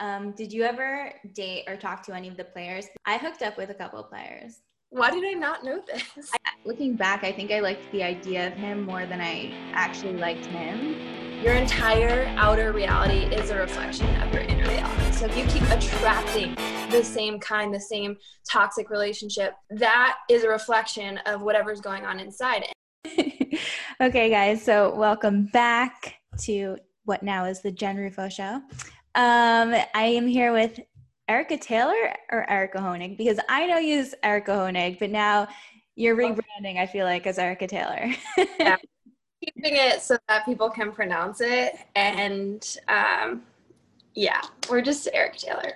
Um, did you ever date or talk to any of the players? I hooked up with a couple of players. Why did I not know this? I, looking back, I think I liked the idea of him more than I actually liked him. Your entire outer reality is a reflection of your inner reality. So if you keep attracting the same kind, the same toxic relationship, that is a reflection of whatever's going on inside. okay, guys, so welcome back to what now is the Jen Rufo Show. Um, I am here with Ericka Taylor or Ericka Honig because I know you as Ericka Honig, but now you're rebranding, I feel like, as Ericka Taylor. yeah. Keeping it so that people can pronounce it. And um, yeah, we're just Ericka Taylor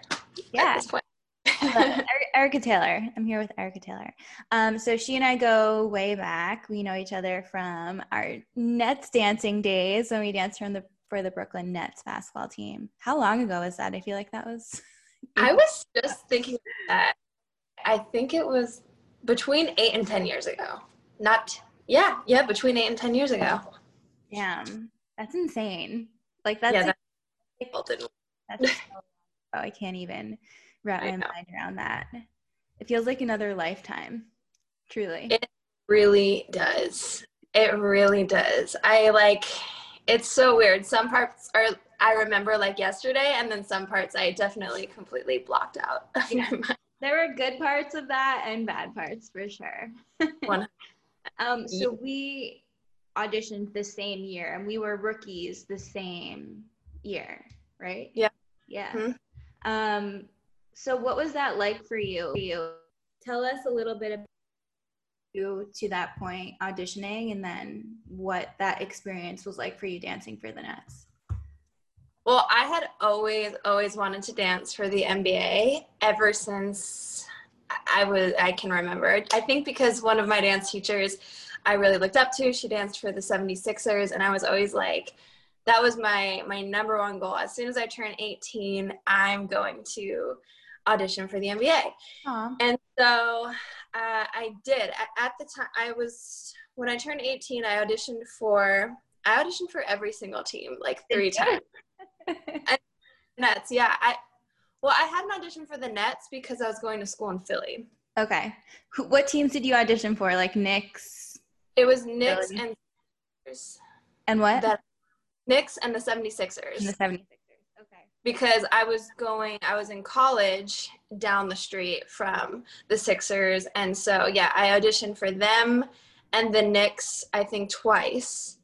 yeah. Ericka Taylor. I'm here with Ericka Taylor. Um, so she and I go way back. We know each other from our Nets dancing days when we danced from the for the Brooklyn Nets basketball team. How long ago was that? I feel like that was. I was just thinking that. I think it was between eight and ten years ago. Not yeah, yeah, between eight and ten years ago. Damn, that's insane. Like that's. Yeah, like, that's so, oh, I can't even wrap my mind around that. It feels like another lifetime. Truly. It really does. It really does. I like it's so weird. Some parts are I remember like yesterday and then some parts I definitely completely blocked out. There were good parts of that and bad parts for sure. One. um so we auditioned the same year and we were rookies the same year, right? Yeah. Yeah. Mm-hmm. Um so what was that like for you? you tell us a little bit about you to that point auditioning and then what that experience was like for you dancing for the Nets. Well, I had always, always wanted to dance for the NBA ever since I was, I can remember. I think because one of my dance teachers I really looked up to, she danced for the 76ers, and I was always like, that was my my number one goal. As soon as I turn 18, I'm going to audition for the NBA. Aww. And so uh, I did. At, the time, I was when I turned 18, I auditioned for I auditioned for every single team like three times. Nets, yeah. I well, I had an audition for the Nets because I was going to school in Philly. Okay. What teams did you audition for? Like Knicks? It was Knicks Philly. and and what? That Knicks and the 76ers. And the 76ers Okay. because I was going, I was in college down the street from the Sixers. And so, yeah, I auditioned for them and the Knicks, I think, twice.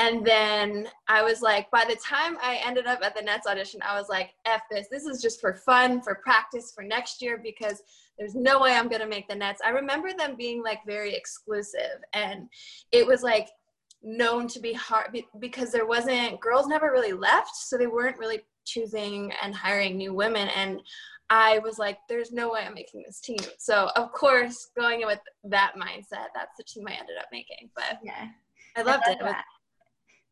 And then I was like, by the time I ended up at the Nets audition, I was like, F this. This is just for fun, for practice for next year because there's no way I'm going to make the Nets. I remember them being like very exclusive. And it was like, known to be hard because there wasn't girls never really left so they weren't really choosing and hiring new women and I was like, there's no way I'm making this team. So of course, going in with that mindset, that's the team I ended up making. But yeah, I loved I it. it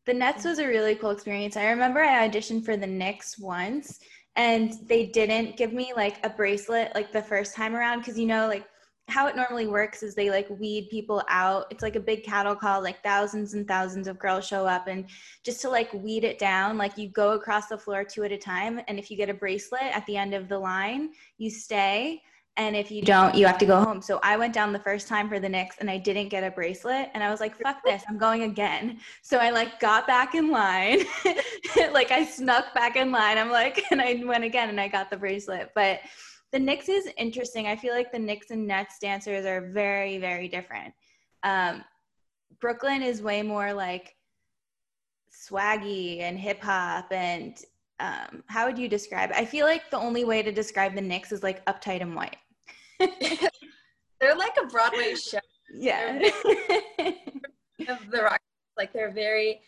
the Nets was a really cool experience. I remember I auditioned for the Knicks once and they didn't give me like a bracelet like the first time around because you know like how it normally works is they like weed people out. It's like a big cattle call, like thousands and thousands of girls show up. And just to like weed it down, like you go across the floor two at a time. And if you get a bracelet at the end of the line, you stay. And if you don't, you have to go home. So I went down the first time for the Knicks and I didn't get a bracelet. And I was like, fuck this, I'm going again. So I like got back in line. like I snuck back in line. I'm like, and I went again and I got the bracelet. But the Knicks is interesting. I feel like the Knicks and Nets dancers are very, very different. Um, Brooklyn is way more like swaggy and hip hop and um, how would you describe it? I feel like the only way to describe the Knicks is like uptight and white. they're like a Broadway show. Yeah. the rock, like they're very.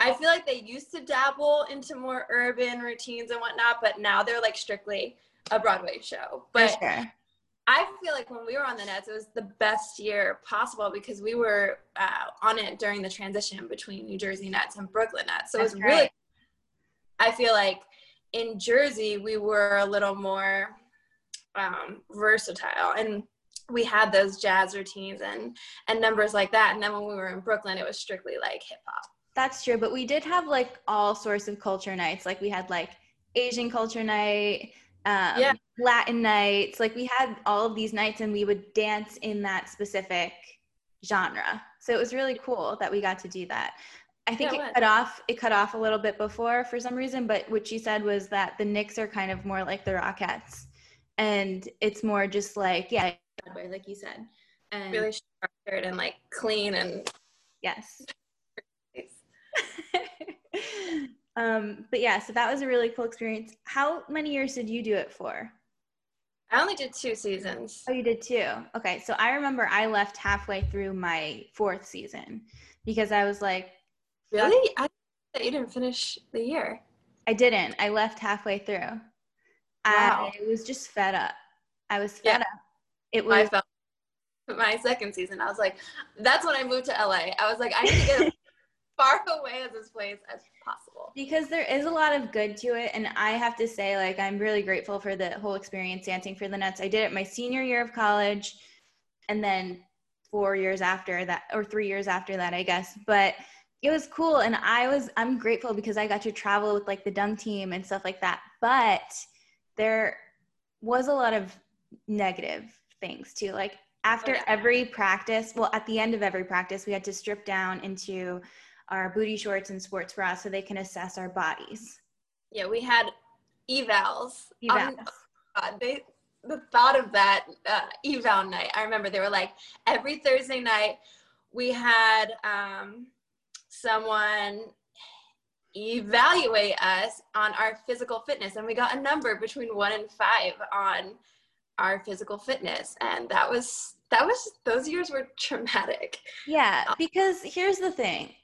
I feel like they used to dabble into more urban routines and whatnot, but now they're like strictly a Broadway show. But sure. I feel like when we were on the Nets, it was the best year possible because we were uh, on it during the transition between New Jersey Nets and Brooklyn Nets. So That's it was really, I feel like in Jersey, we were a little more um, versatile and we had those jazz routines and, and numbers like that. And then when we were in Brooklyn, it was strictly like hip hop. That's true. But we did have like all sorts of culture nights. Like we had like Asian culture night, um, yeah. Latin nights. Like we had all of these nights and we would dance in that specific genre. So it was really cool that we got to do that. I think yeah, it cut off it cut off a little bit before for some reason, but what she said was that the Knicks are kind of more like the Rockettes. And it's more just like, yeah, like you said. And really structured and like clean and yes. um, but yeah, so that was a really cool experience. How many years did you do it for? I only did two seasons. Oh, you did two. Okay, so I remember I left halfway through my fourth season because I was like, "Really? I thought you didn't finish the year." I didn't. I left halfway through. Wow. I was just fed up. I was fed yeah. up. It was. I my second season. I was like, that's when I moved to LA. I was like, I need to get far away as this place as possible. Because there is a lot of good to it. And I have to say, like, I'm really grateful for the whole experience dancing for the Nets. I did it my senior year of college and then four years after that, or three years after that, I guess. But it was cool. And I was, I'm grateful because I got to travel with like the dunk team and stuff like that. But there was a lot of negative things too. Like, after oh, yeah. every practice, well, at the end of every practice, we had to strip down into our booty shorts and sports bras so they can assess our bodies. Yeah, we had evals. Evals. Um, God, they the thought of that uh, eval night. I remember they were like every Thursday night we had um, someone evaluate us on our physical fitness, and we got a number between one and five on our physical fitness, and that was that was those years were traumatic. Yeah, because here's the thing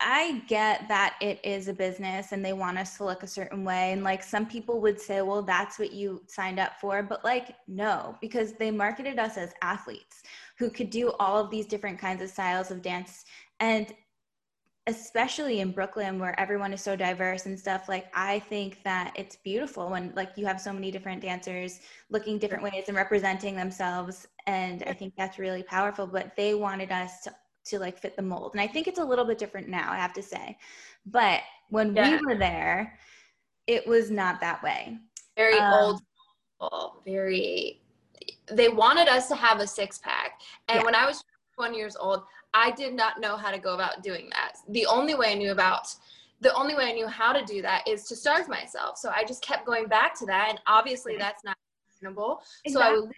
I get that it is a business and they want us to look a certain way. And like some people would say, well, that's what you signed up for. But like, no, because they marketed us as athletes who could do all of these different kinds of styles of dance. And especially in Brooklyn where everyone is so diverse and stuff, like I think that it's beautiful when like you have so many different dancers looking different ways and representing themselves. And I think that's really powerful. But they wanted us to to like fit the mold. And I think it's a little bit different now, I have to say. But when yeah. we were there, it was not that way. Very um, old, very. They wanted us to have a six pack, and yeah. when I was 21 years old, I did not know how to go about doing that. The only way I knew about the only way I knew how to do that is to starve myself. So I just kept going back to that. And obviously that's not reasonable. Exactly. So I would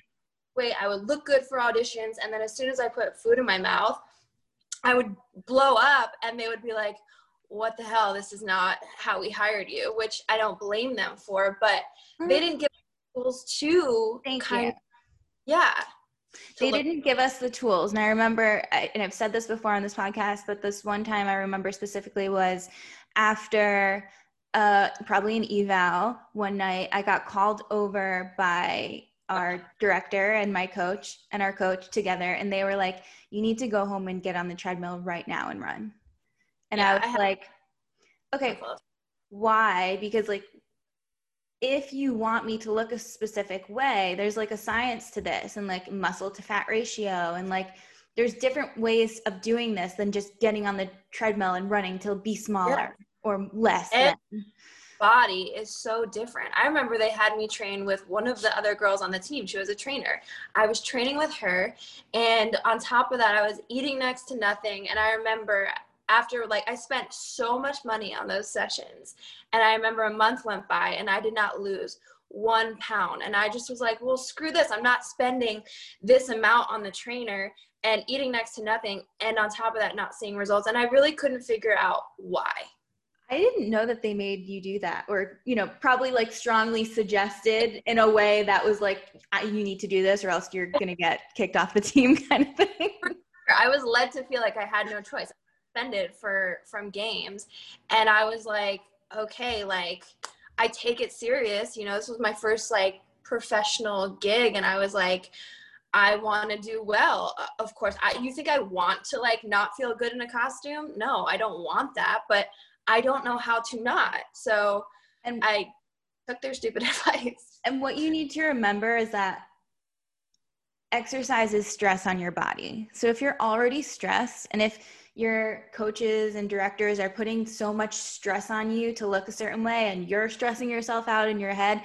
wait, I would look good for auditions. And then as soon as I put food in my mouth, I would blow up and they would be like, what the hell? This is not how we hired you, which I don't blame them for, but mm-hmm. they didn't give tools to Thank kind you. Of, yeah. They look- didn't give us the tools. And I remember, and I've said this before on this podcast, but this one time I remember specifically was after uh, probably an eval one night, I got called over by our director and my coach and our coach together and they were like you need to go home and get on the treadmill right now and run. And yeah, i was I like okay why? Because like if you want me to look a specific way there's like a science to this and like muscle to fat ratio and like there's different ways of doing this than just getting on the treadmill and running to be smaller yeah. or less and, body is so different. I remember they had me train with one of the other girls on the team. She was a trainer. I was training with her, and on top of that, I was eating next to nothing. And I remember after like I spent so much money on those sessions, and I remember a month went by and I did not lose one pound. And I just was like, well, screw this. I'm not spending this amount on the trainer and eating next to nothing. And on top of that, not seeing results. And I really couldn't figure out why. I didn't know that they made you do that, or you know, probably like strongly suggested in a way that was like, you need to do this, or else you're gonna get kicked off the team, kind of thing. I was led to feel like I had no choice. Suspended for from games, and I was like, okay, like I take it serious. You know, this was my first like professional gig, and I was like. I want to do well. Uh, of course, I, you think I want to like not feel good in a costume? No, I don't want that. But I don't know how to not. So and I took their stupid advice. And what you need to remember is that exercise is stress on your body. So if you're already stressed and if your coaches and directors are putting so much stress on you to look a certain way and you're stressing yourself out in your head,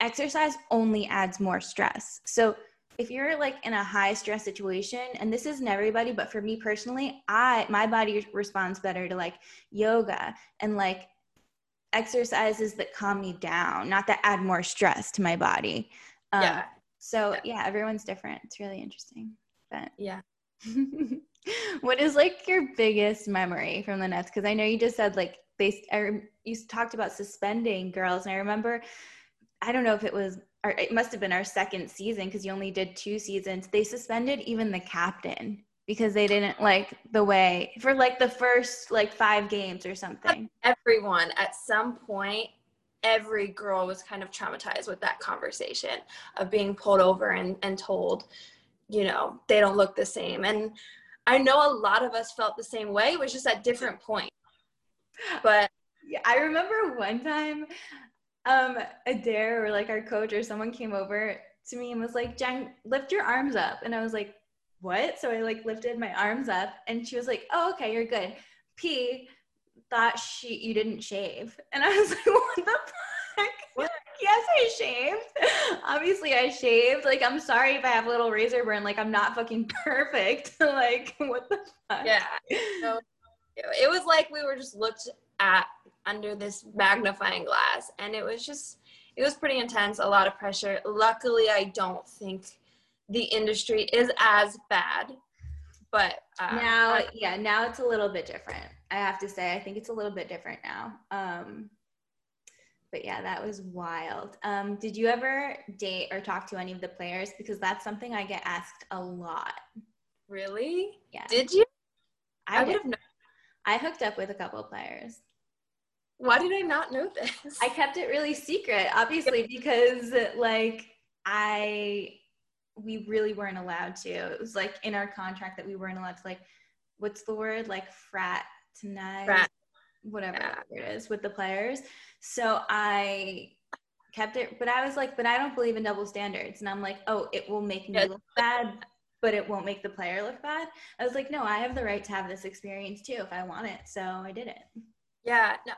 exercise only adds more stress. So if you're like in a high stress situation and this isn't everybody but for me personally i my body responds better to like yoga and like exercises that calm me down not that add more stress to my body. Um, yeah. so yeah. yeah everyone's different. It's really interesting but yeah. what is like your biggest memory from the nets? Because i know you just said like they I, you talked about suspending girls and i remember i don't know if it was or it must have been our second season because you only did two seasons. They suspended even the captain because they didn't like the way for like the first like five games or something. Everyone at some point, every girl was kind of traumatized with that conversation of being pulled over and, and told, you know, they don't look the same. And I know a lot of us felt the same way, it was just at different points. But yeah, I remember one time um Adair or like our coach or someone came over to me and was like, Jen, lift your arms up. And I was like, what? So I like lifted my arms up and she was like, oh, okay, you're good. P thought she you didn't shave. And I was like, what the fuck? What? yes, I shaved. Obviously I shaved. Like I'm sorry if I have a little razor burn. Like I'm not fucking perfect. like what the fuck? Yeah. So, it was like we were just looked at under this magnifying glass and it was just it was pretty intense a lot of pressure. Luckily i don't think the industry is as bad but uh, now I, yeah now it's a little bit different i have to say. I think it's a little bit different now um but yeah that was wild. Um did you ever date or talk to any of the players? Because that's something i get asked a lot. Really? Yeah. Did you? I, I would have known i hooked up with a couple players why did I not know this? I kept it really secret, obviously, because like I we really weren't allowed to. It was like in our contract that we weren't allowed to like what's the word? Like fraternize Frat. whatever yeah. it is with the players. So I kept it but I was like, but I don't believe in double standards. And I'm like, oh, it will make me look bad, but it won't make the player look bad. I was like, no, I have the right to have this experience too if I want it. So I did it. Yeah, no,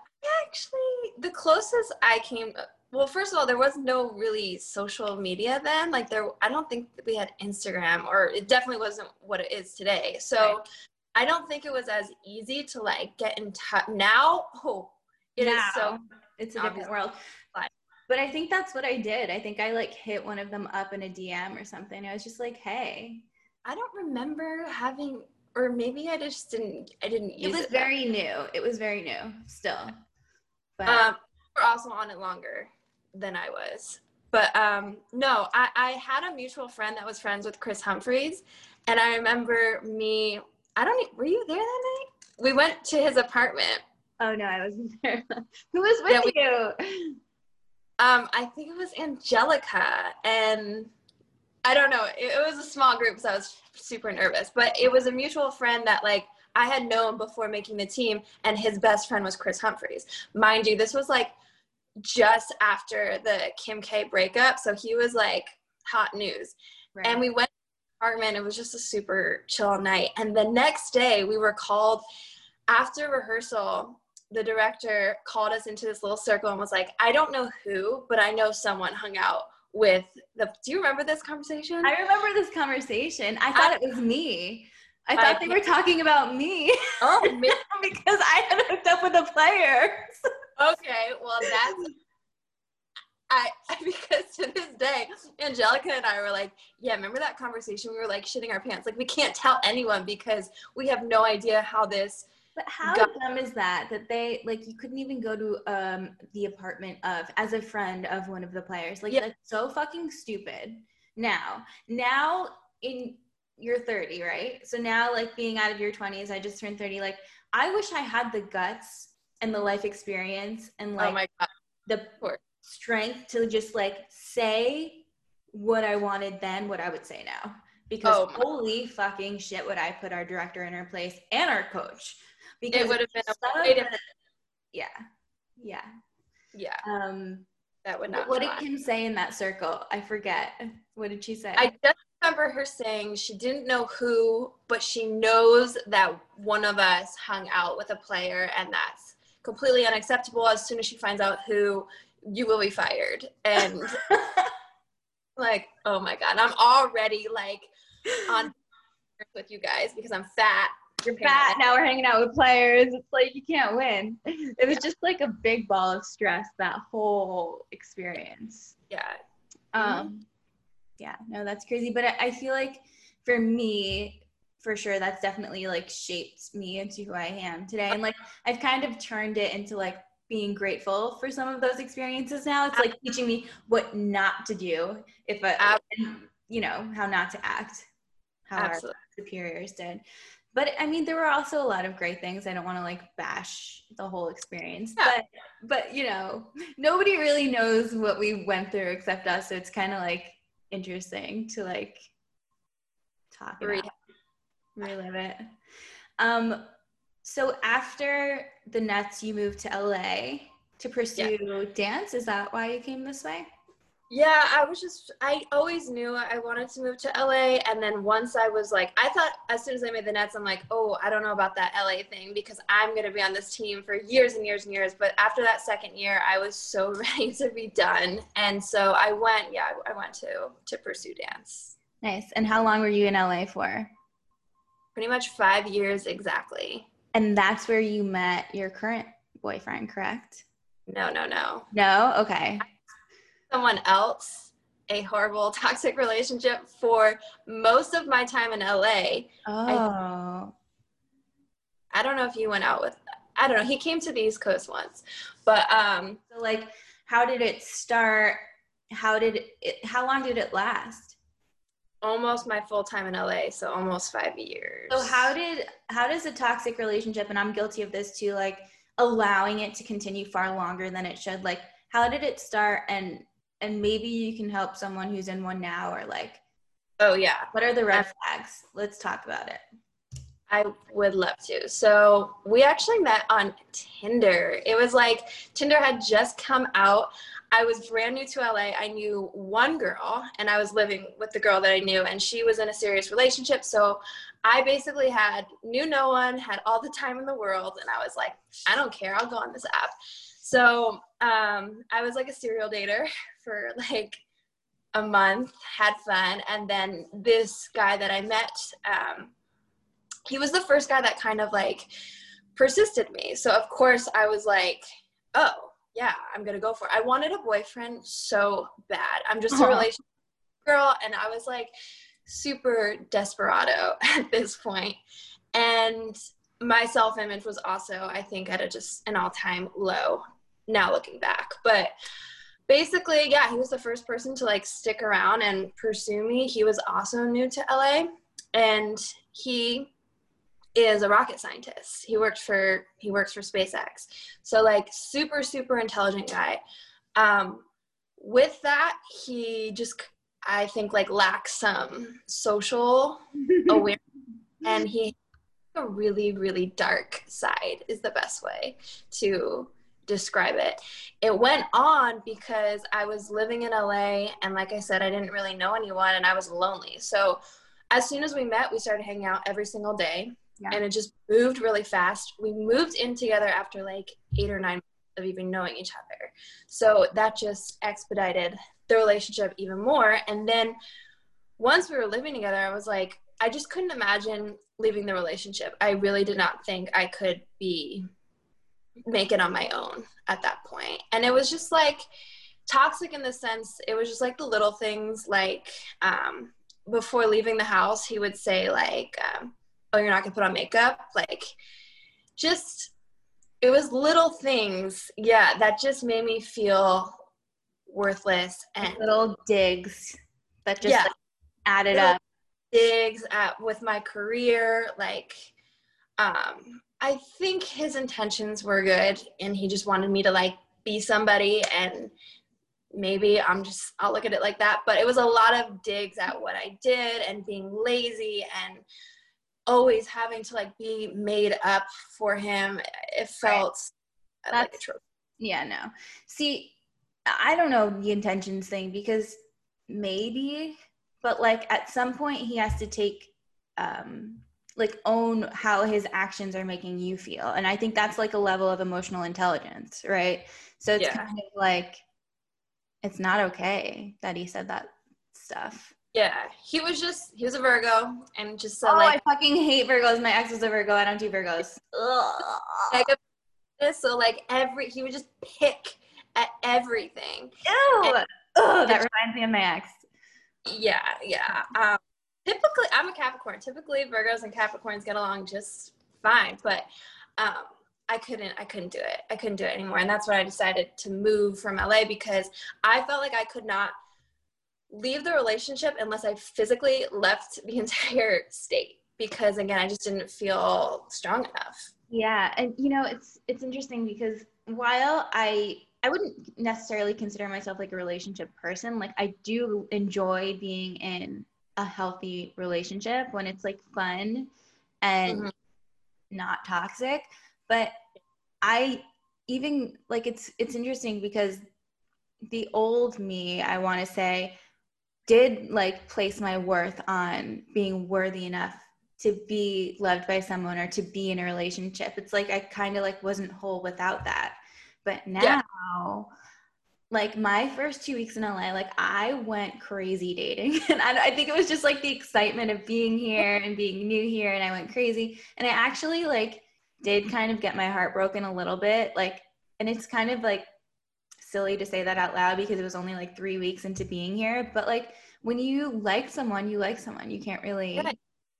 actually, the closest I came, well, first of all, there was no really social media then. Like there, I don't think we had Instagram, or it definitely wasn't what it is today. So right. I don't think it was as easy to like get in touch. Now, oh, it now, is so. It's a different world. But I think that's what I did. I think I like hit one of them up in a DM or something. I was just like, hey. I don't remember having or maybe I just didn't I didn't use it. Was it very new. It was very new still. But um, we're also on it longer than I was. But um, no, I, I had a mutual friend that was friends with Kris Humphries, and I remember me. I don't. Were you there that night? We went to his apartment. Oh no, I wasn't there. Who was with yeah, we, you? Um, I think it was Angelica and I don't know. It, it was a small group, so I was super nervous. But it was a mutual friend that like I had known before making the team, and his best friend was Kris Humphries. Mind you, this was like just after the Kim K breakup, so he was like hot news. Right. And we went to the apartment. It was just a super chill night. And the next day, we were called after rehearsal. The director called us into this little circle and was like, "I don't know who, but I know someone hung out with the do you remember this conversation? I remember this conversation. I thought I, it was me. I thought I, they were talking about me. Oh because i had hooked up with the players. Okay well that's I because to this day, Angelica and I were like, yeah, remember that conversation? We were like shitting our pants. Like we can't tell anyone because we have no idea how this but how got- dumb is that? That they like you couldn't even go to um the apartment of as a friend of one of the players. Like yeah. that's so fucking stupid. Now, now in you're 30, right? So now like being out of your 20s, I just turned 30. Like I wish I had the guts and the life experience and oh like oh the strength to just like say what I wanted then, what I would say now. Because oh holy fucking shit, would I put our director in her place and our coach because it would have been a way to yeah. Yeah. Yeah. Um that would not what did kim say in that circle? I forget. What did she say? I just remember her saying she didn't know who, but she knows that one of us hung out with a player, and that's completely unacceptable. As soon as she finds out who, you will be fired. And like, oh my god, I'm already like on with you guys because I'm fat. You're fat. Now we're hanging out with players. It's like you can't win. It was just like a big ball of stress that whole experience. Yeah. Um, mm-hmm. yeah. No, that's crazy. But I, I feel like for me, for sure, that's definitely like shaped me into who I am today. And like I've kind of turned it into like being grateful for some of those experiences now. It's like teaching me what not to do if and, you know, how not to act, how Absolutely. our superiors did. But I mean, there were also a lot of great things. I don't want to like bash the whole experience, yeah. but but you know, nobody really knows what we went through except us. So it's kind of like interesting to like talk about, relive it. Um, so after the Nets, you moved to LA to pursue yeah. dance. Is that why you came this way? Yeah, I was just, I always knew I wanted to move to LA. And then once I was like, I thought as soon as I made the Nets, I'm like, oh, I don't know about that LA thing because I'm going to be on this team for years and years and years. But after that second year, I was so ready to be done. And so I went, yeah, I went to, to pursue dance. Nice. And how long were you in LA for? Pretty much five years exactly. And that's where you met your current boyfriend, correct? No, no, no. No? Okay. Someone else, a horrible toxic relationship for most of my time in LA. Oh. I, I don't know if you went out with I don't know. He came to the East Coast once. But um so like how did it start? How did it how long did it last? almost my full time in LA, so almost five years. So how did how does a toxic relationship, and I'm guilty of this too, like allowing it to continue far longer than it should? Like how did it start and and maybe you can help someone who's in one now or like Oh yeah. What are the red flags? Let's talk about it. I would love to. So we actually met on Tinder. It was like Tinder had just come out. I was brand new to LA. I knew one girl and I was living with the girl that I knew and she was in a serious relationship. So I basically had knew no one, had all the time in the world and I was like, I don't care. I'll go on this app. So um, I was like a serial dater for like a month, had fun. And then this guy that I met, um, he was the first guy that kind of like persisted me. So of course I was like, oh, yeah, I'm gonna go for it. I wanted a boyfriend so bad. I'm just a relationship girl, and I was like super desperado at this point. And my self image was also, I think, at a just an all time low now looking back. But basically, yeah, he was the first person to like stick around and pursue me. He was also new to LA, and he is a rocket scientist. He works for he works for SpaceX. So like super super intelligent guy. Um, with that, he just I think like lacks some social awareness, and he a really really dark side is the best way to describe it. It went on because I was living in LA and like I said I didn't really know anyone and I was lonely. So as soon as we met, we started hanging out every single day yeah. and it just moved really fast. We moved in together after like eight or nine of even knowing each other. So that just expedited the relationship even more. And then once we were living together, I was like, I just couldn't imagine leaving the relationship. I really did not think I could be make it on my own at that point. And it was just like toxic in the sense it was just like the little things like um before leaving the house he would say like um, oh you're not gonna put on makeup? Like just it was little things yeah that just made me feel worthless and little digs that just yeah, like, added up. digs at, with my career like um i think his intentions were good and he just wanted me to like be somebody and maybe i'm just i'll look at it like that but it was a lot of digs at what i did and being lazy and always having to like be made up for him. It felt right. like trope. Yeah, no. See, I don't know the intentions thing because maybe but like at some point he has to take um like own how his actions are making you feel. And i think that's like a level of emotional intelligence right? So it's yeah. kind of like it's not okay that he said that stuff. Yeah he was just he was a virgo and just so oh, like i fucking hate virgos. My ex was a virgo. I don't do virgos. So like every he would just pick at everything. Ew. And, Ugh, that reminds me of my ex. Yeah yeah. Um typically i'm a capricorn typically virgos and capricorns get along just fine but um I couldn't I couldn't do it. I couldn't do it anymore. And that's when I decided to move from LA because I felt like I could not leave the relationship unless I physically left the entire state because again I just didn't feel strong enough. Yeah, and you know it's it's interesting because while I I wouldn't necessarily consider myself like a relationship person, like I do enjoy being in a healthy relationship when it's like fun and mm-hmm. not toxic. But i even like it's it's interesting because the old me i want to say did like place my worth on being worthy enough to be loved by someone or to be in a relationship. It's like i kind of like wasn't whole without that. But now yeah like my first two weeks in LA, like I went crazy dating. And I, I, think it was just like the excitement of being here and being new here. And I went crazy. And I actually like did kind of get my heart broken a little bit. Like, and it's kind of like silly to say that out loud because it was only like three weeks into being here. But like when you like someone, you like someone. You can't really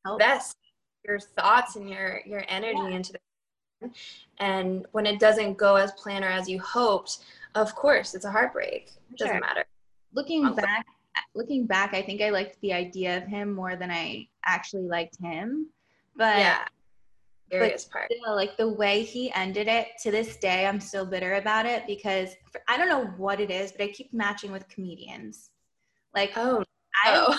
help. Best your thoughts and your your energy yeah. into the and when it doesn't go as planned or as you hoped of course, it's a heartbreak. It doesn't matter. Looking back, looking back, I think I liked the idea of him more than I actually liked him. But yeah, but part. Still, like the way he ended it to this day, I'm still bitter about it because for, I don't know what it is, but I keep matching with comedians. Like, oh, I oh.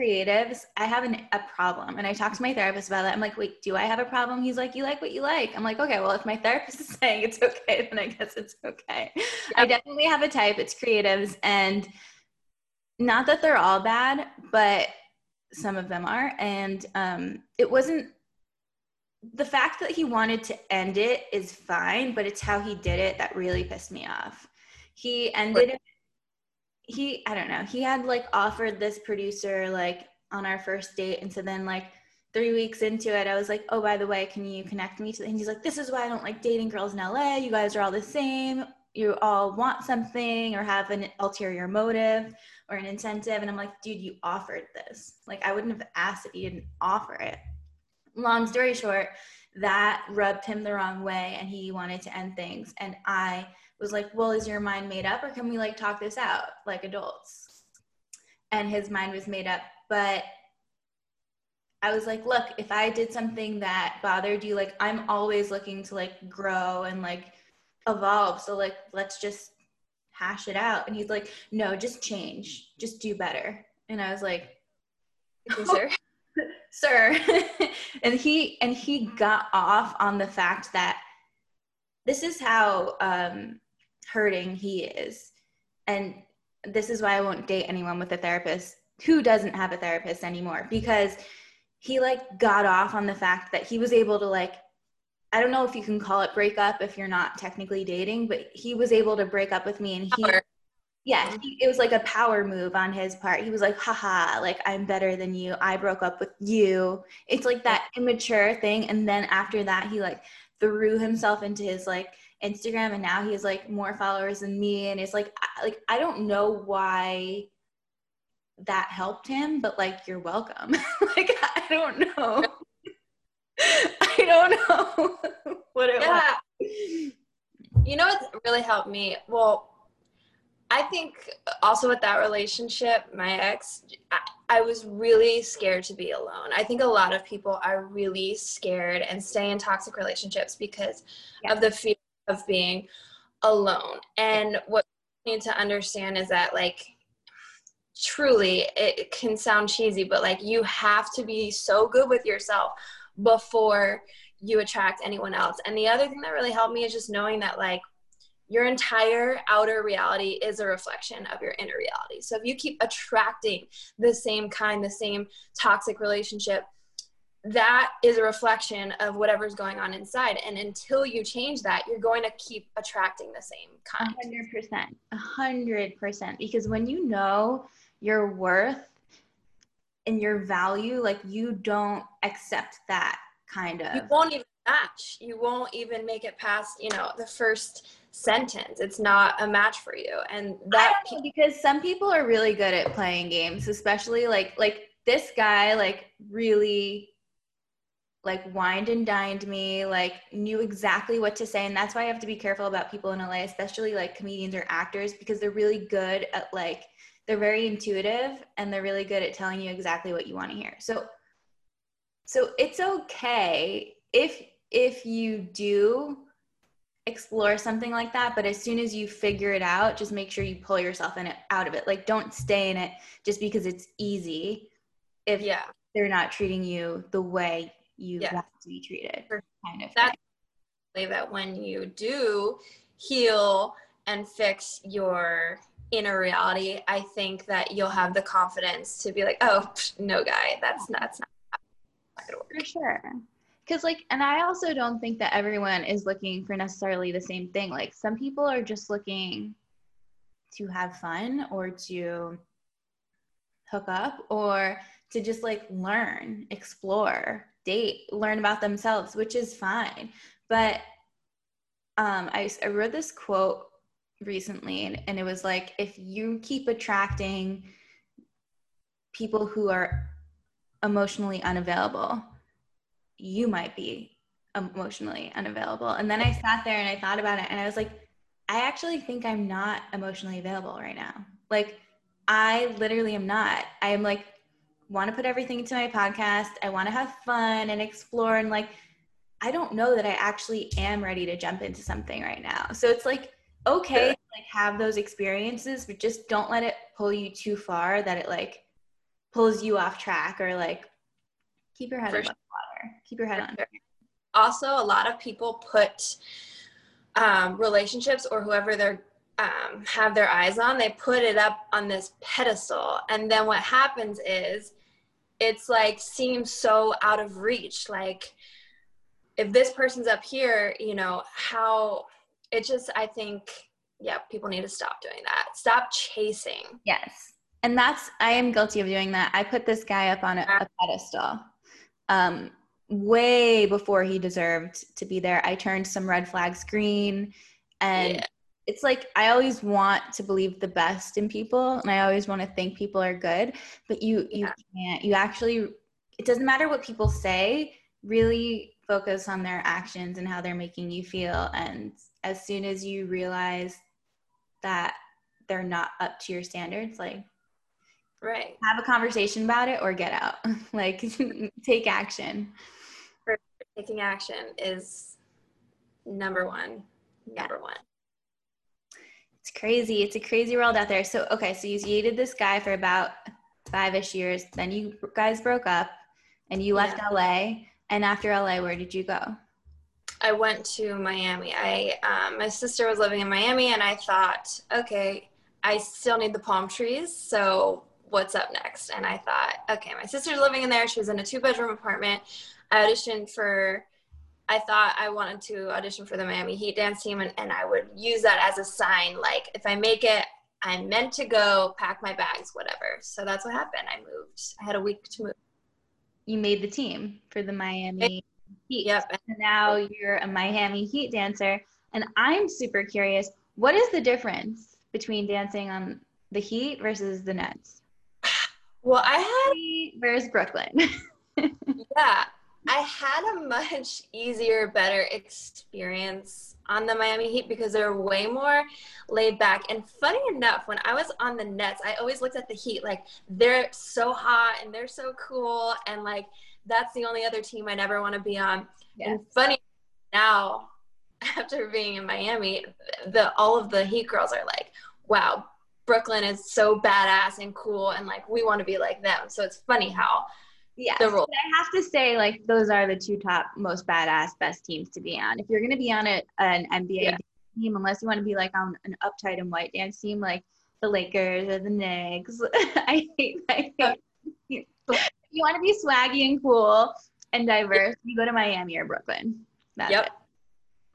Creatives. I have an, a problem. And I talked to my therapist about it. I'm like, wait, do I have a problem? He's like, you like what you like. I'm like, okay, well, if my therapist is saying it's okay, then I guess it's okay. Yep. I definitely have a type. It's creatives. And not that they're all bad, but some of them are. And um, it wasn't the fact that he wanted to end it is fine, but it's how he did it that really pissed me off. He ended it he i don't know he had like offered this producer like on our first date and so then like three weeks into it i was like oh by the way can you connect me to and he's like this is why i don't like dating girls in la you guys are all the same. You all want something or have an ulterior motive or an incentive. And i'm like dude you offered this. Like i wouldn't have asked if you didn't offer it. Long story short that rubbed him the wrong way and he wanted to end things. And i was like, well, is your mind made up or can we like talk this out like adults? And his mind was made up. But I was like, look, if I did something that bothered you, like I'm always looking to like grow and like evolve. So like, let's just hash it out. And he's like, no, just change, just do better. And I was like, sir, sir. and he, and he got off on the fact that this is how um, hurting he is. And this is why I won't date anyone with a therapist who doesn't have a therapist anymore because he like got off on the fact that he was able to like I don't know if you can call it break up if you're not technically dating, but he was able to break up with me and he power. yeah, he, it was like a power move on his part. He was like, haha, like I'm better than you. I broke up with you. It's like that immature thing. And then after that, he like threw himself into his like Instagram and now he has like more followers than me and it's like I, like I don't know why that helped him but like you're welcome like I don't know I don't know what it yeah. was you know what really helped me well I think also with that relationship, my ex, I, I, was really scared to be alone. I think a lot of people are really scared and stay in toxic relationships because yeah. of the fear of being alone. And what you need to understand is that, like, truly, it can sound cheesy, but like, you have to be so good with yourself before you attract anyone else. And the other thing that really helped me is just knowing that, like, your entire outer reality is a reflection of your inner reality. So if you keep attracting the same kind, the same toxic relationship, that is a reflection of whatever's going on inside. And until you change that, you're going to keep attracting the same kind. 100%. 100%. Because when you know your worth and your value, like you don't accept that kind of. You won't even match. You won't even make it past, you know, the first sentence. It's not a match for you. And that know, because some people are really good at playing games, especially like like this guy like really like wined and dined me, like knew exactly what to say. And that's why I have to be careful about people in LA, especially like comedians or actors, because they're really good at like they're very intuitive and they're really good at telling you exactly what you want to hear. So so it's okay if if you do explore something like that but as soon as you figure it out just make sure you pull yourself in it out of it like don't stay in it just because it's easy if yeah they're not treating you the way you yeah. want to be treated kind of that's that when you do heal and fix your inner reality i think that you'll have the confidence to be like oh no guy that's not, that's not, not gonna work. For sure. Because like and i also don't think that everyone is looking for necessarily the same thing. Like some people are just looking to have fun or to hook up or to just like learn explore date learn about themselves which is fine but um, I, I wrote this quote recently and, and it was like if you keep attracting people who are emotionally unavailable you might be emotionally unavailable. And then I sat there and I thought about it and I was like, I actually think I'm not emotionally available right now. Like, I literally am not. I am like, want to put everything into my podcast. I want to have fun and explore. And like, I don't know that I actually am ready to jump into something right now. So it's like, okay, to, like have those experiences, but just don't let it pull you too far that it like pulls you off track or like keep your head above water. Keep your head on. Also, a lot of people put um, relationships or whoever they're um, have their eyes on, they put it up on this pedestal, and then what happens is it's like seems so out of reach. Like if this person's up here, you know how it just. I think yeah, people need to stop doing that. Stop chasing. Yes. And that's, I am guilty of doing that. I put this guy up on a, a pedestal um, way before he deserved to be there. I turned some red flags green. And yeah. It's like I always want to believe the best in people and I always want to think people are good, but you you yeah. can't. You actually it doesn't matter what people say, really focus on their actions and how they're making you feel and as soon as you realize that they're not up to your standards like right have a conversation about it or get out like take action taking action is number one number yeah. one it's crazy it's a crazy world out there so okay so you dated this guy for about five-ish years then you guys broke up and you left yeah. la and after la where did you go i went to miami i um, my sister was living in miami and i thought okay i still need the palm trees so what's up next? And I thought, okay, my sister's living in there. She was in a two bedroom apartment. I auditioned for, I thought I wanted to audition for the Miami Heat dance team, and, and I would use that as a sign like, if I make it, I'm meant to go, pack my bags, whatever. So that's what happened. I moved. I had a week to move. You made the team for the Miami Heat. Yep. And now you're a Miami Heat dancer. And I'm super curious what is the difference between dancing on the Heat versus the Nets? Well, I had. Where's Brooklyn? yeah, I had a much easier, better experience on the Miami Heat because they're way more laid back. And funny enough, when I was on the Nets, I always looked at the Heat like they're so hot and they're so cool, and like that's the only other team I never want to be on. Yeah. And funny now, after being in Miami, the all of the Heat girls are like, "Wow, Brooklyn is so badass and cool and like we want to be like them. So it's funny how yeah. The role. I have to say like those are the two top most badass best teams to be on. If you're going to be on a, an NBA yeah. team unless you want to be like on an uptight and white dance team like the Lakers or the Knicks. I hate if you want to be swaggy and cool and diverse, you go to Miami or Brooklyn. That's Yep. it.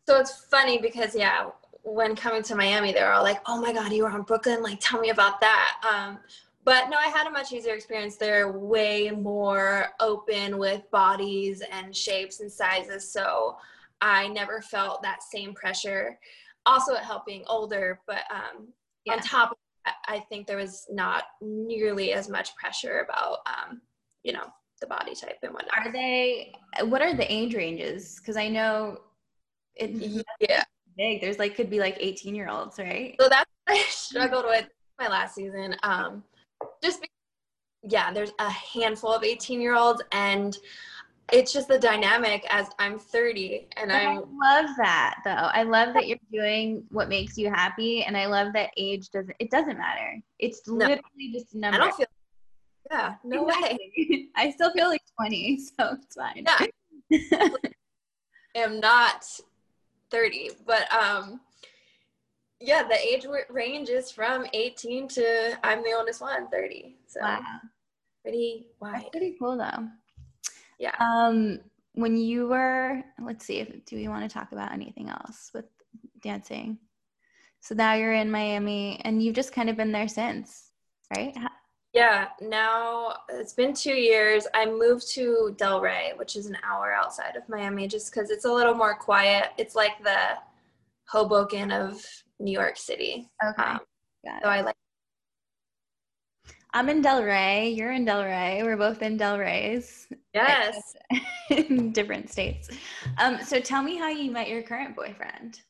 So it's funny because yeah, when coming to Miami, they're all like, "Oh my God, you were on Brooklyn! Like, tell me about that." Um, but no, I had a much easier experience. They're way more open with bodies and shapes and sizes, so I never felt that same pressure. Also, it helped being older, but um, Yeah. on top of that, I think there was not nearly as much pressure about, um, you know, the body type and whatnot. Are they what are the age ranges? Because I know it's Yeah. big. There's like could be like 18 year olds, right? So that's what I struggled with my last season. Um, just because, yeah, there's a handful of 18 year olds, and it's just the dynamic as I'm 30 and I love that though. I love that you're doing what makes you happy, and I love that age doesn't. It doesn't matter. It's literally just a number. I don't feel yeah no way I still feel like 20, so it's fine. Yeah. I am not 30 but um yeah the age range is from 18 to I'm the oldest one 30 so Wow. pretty That's wide pretty cool though. Yeah. Um, when you were, let's see if do we want to talk about anything else with dancing? So now you're in Miami, and you've just kind of been there since, right? How- Yeah, now it's been two years. I moved to Delray, which is an hour outside of Miami, just because it's a little more quiet. It's like the Hoboken of New York City. Okay, Um, so. I like, I'm in Delray. You're in Delray. We're both in Del Delrays yes. in different states. Um, so tell me how you met your current boyfriend.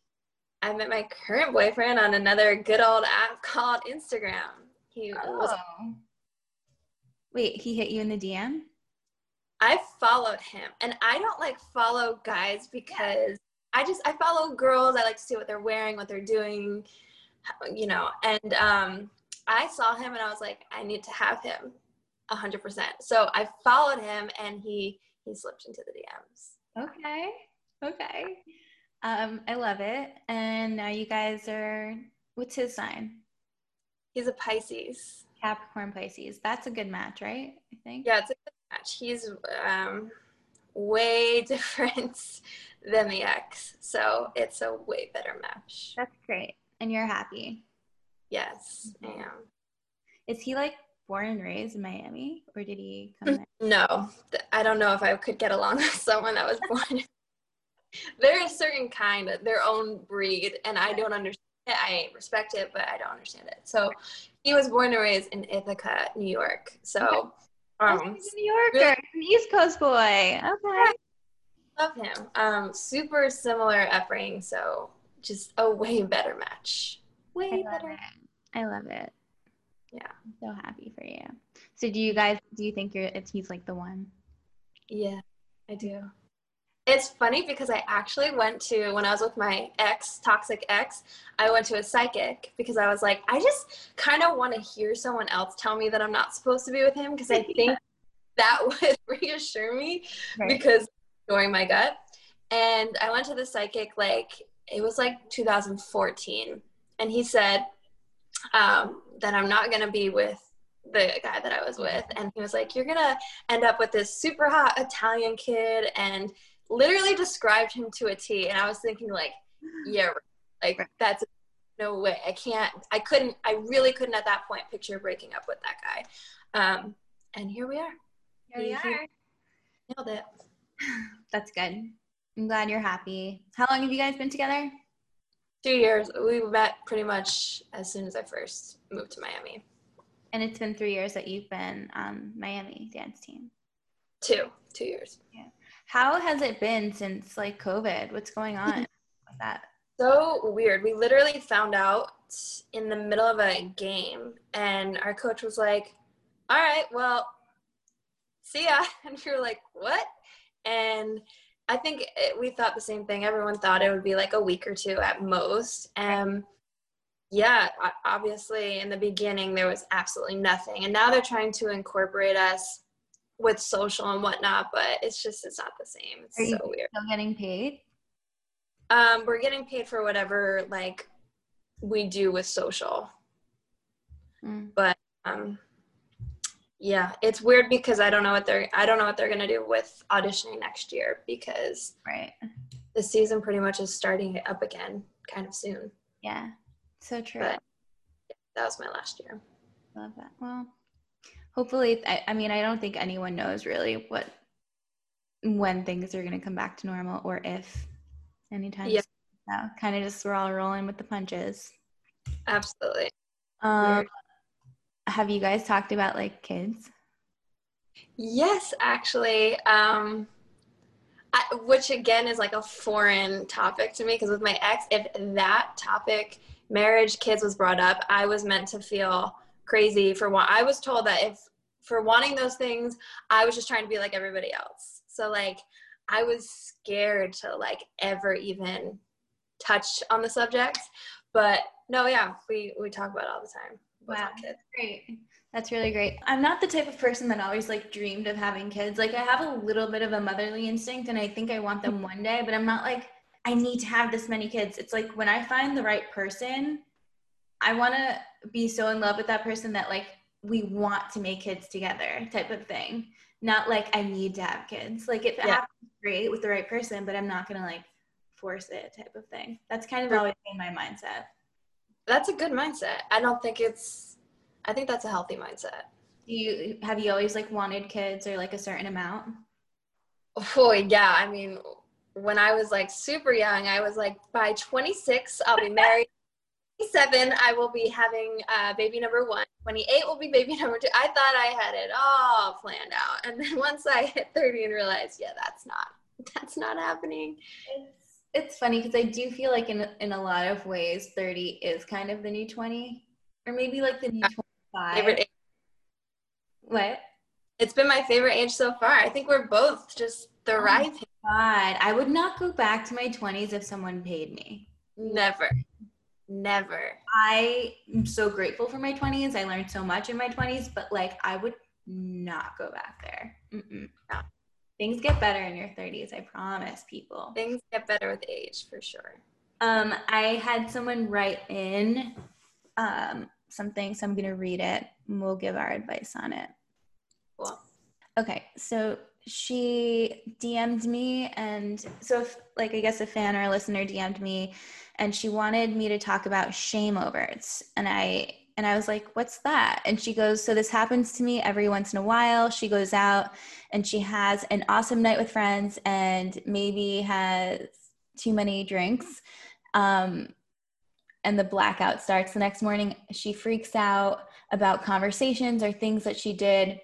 I met my current boyfriend on another good old app called Instagram. He was, Oh. Wait, he hit you in the DM? I followed him, and I don't like follow guys because I just I follow girls. I like to see what they're wearing, what they're doing, you know. And um, I saw him, and I was like, I need to have him, a hundred percent. So I followed him, and he he slipped into the DMs. Okay. Okay. Um, I love it. And now you guys are what's his sign? He's a Pisces. Capricorn Pisces. That's a good match, right? I think. Yeah, it's a good match. He's um, way different than the ex, so it's a way better match. That's great. And you're happy. Yes, I am. Is he like born and raised in Miami or did he come there? No, I don't know if I could get along with someone that was born. They're a certain kind, their own breed, and I don't understand it. I respect it, but I don't understand it. So he was born and raised in Ithaca, New York. So Oh, um, he's a New Yorker, an East Coast boy. Okay. Love him. Um, super similar upbringing, so just a way better match. I Way love better. it. I love it. Yeah. I'm so happy for you. So do you guys do you think you're it's he's like the one? Yeah, I do. It's funny because I actually went to when I was with my ex, toxic ex, I went to a psychic because I was like, I just kind of want to hear someone else tell me that I'm not supposed to be with him because I think that would reassure me because ignoring my gut. And I went to the psychic like it was like 2014, and he said um, that I'm not gonna be with the guy that I was with, and he was like, "You're gonna end up with this super hot Italian kid," and literally described him to a T. And I was thinking like, "Yeah, like that's no way. I can't. I couldn't. I really couldn't at that point picture breaking up with that guy." Um, and here we are. Here we he- are. Nailed it. That's good. I'm glad you're happy. How long have you guys been together? Two years. We met pretty much as soon as I first moved to Miami. And it's been three years that you've been on Miami dance team. Two. Two years. Yeah. How has it been since like COVID? What's going on with that? So weird. We literally found out in the middle of a game, and our coach was like, "All right, well, see ya." And we were like, "What?" And I think it, we thought the same thing. Everyone thought it would be like a week or two at most. And yeah, obviously in the beginning there was absolutely nothing, and now they're trying to incorporate us with social and whatnot, but it's just it's not the same. It's Are you so weird. still getting paid? Um, we're getting paid for whatever like we do with social. Mm. But um yeah, it's weird because I don't know what they're I don't know what they're gonna do with auditioning next year because Right. the season pretty much is starting up again kind of soon. Yeah. So true. But that was my last year. Love that. Well, hopefully, I, I mean, I don't think anyone knows really what when things are going to come back to normal or if anytime. Yeah. So kind of just we're all rolling with the punches. Absolutely. Um, Weird. Have you guys talked about like kids? Yes, actually. Um, I, which again is like a foreign topic to me because with my ex, if that topic, marriage, kids was brought up, I was meant to feel crazy for what I was told that if for wanting those things, I was just trying to be like everybody else. So like I was scared to like ever even touch on the subject. But no, yeah, we we talk about it all the time Wow. kids. Great. That's really great. I'm not the type of person that always like dreamed of having kids. Like I have a little bit of a motherly instinct and I think I want them one day, but I'm not like I need to have this many kids. It's like when I find the right person, I want to be so in love with that person that like we want to make kids together type of thing. Not like I need to have kids. Like if it Yeah. happens great with the right person, but I'm not going to like force it type of thing. That's kind of always been my mindset. That's a good mindset. I don't think it's I think that's a healthy mindset. You have you always like wanted kids or like a certain amount? Oh yeah, I mean, when I was like super young, I was like, by 26, I'll be married. 27, I will be having uh, baby number one. 28 will be baby number two. I thought I had it all planned out, and then once I hit 30 and realized, yeah, that's not that's not happening. It's it's funny because I do feel like in in a lot of ways, thirty is kind of the new twenty, or maybe like the new uh, twenty five. Age. What? It's been my favorite age so far. I think we're both just the Oh. right. God, I would not go back to my twenties if someone paid me. Never, never. I am so grateful for my twenties. I learned so much in my twenties, but like I would not go back there. Mm-mm. No. Things get better in your thirties. I promise, people. Things get better with age for sure. Um, I had someone write in um, something, so I'm going to read it and we'll give our advice on it. Cool. Okay, so she DM'd me, and so if, like, I guess a fan or a listener DM'd me, and she wanted me to talk about shame overs, and I and I was like, "What's that?" And she goes, "So this happens to me every once in a while." She goes out and she has an awesome night with friends, and maybe has too many drinks, um, and the blackout starts the next morning. She freaks out about conversations or things that she did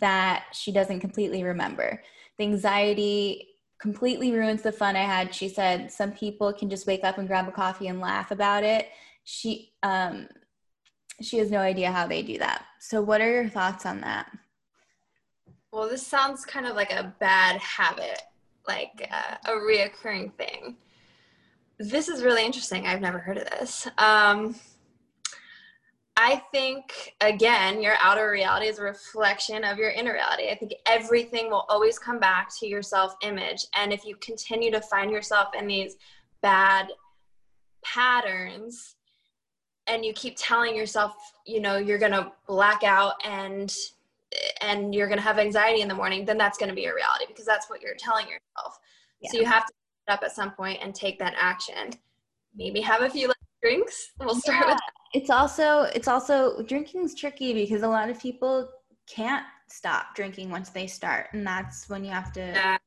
that she doesn't completely remember. The anxiety completely ruins the fun I had. She said some people can just wake up and grab a coffee and laugh about it. She um she has no idea how they do that. So what are your thoughts on that? Well, this sounds kind of like a bad habit, like uh, a reoccurring thing. This is really interesting. I've never heard of this. Um, I think, again, your outer reality is a reflection of your inner reality. I think everything will always come back to your self image. And if you continue to find yourself in these bad patterns, and you keep telling yourself, you know, you're to black out and and you're to have anxiety in the morning, then that's to be a reality because that's what you're telling yourself. So you have to get up at some point and take that action. Maybe have a few less drinks. We'll start Yeah. with It's also it's also drinking's tricky because a lot of people can't stop drinking once they start and that's when you have to that.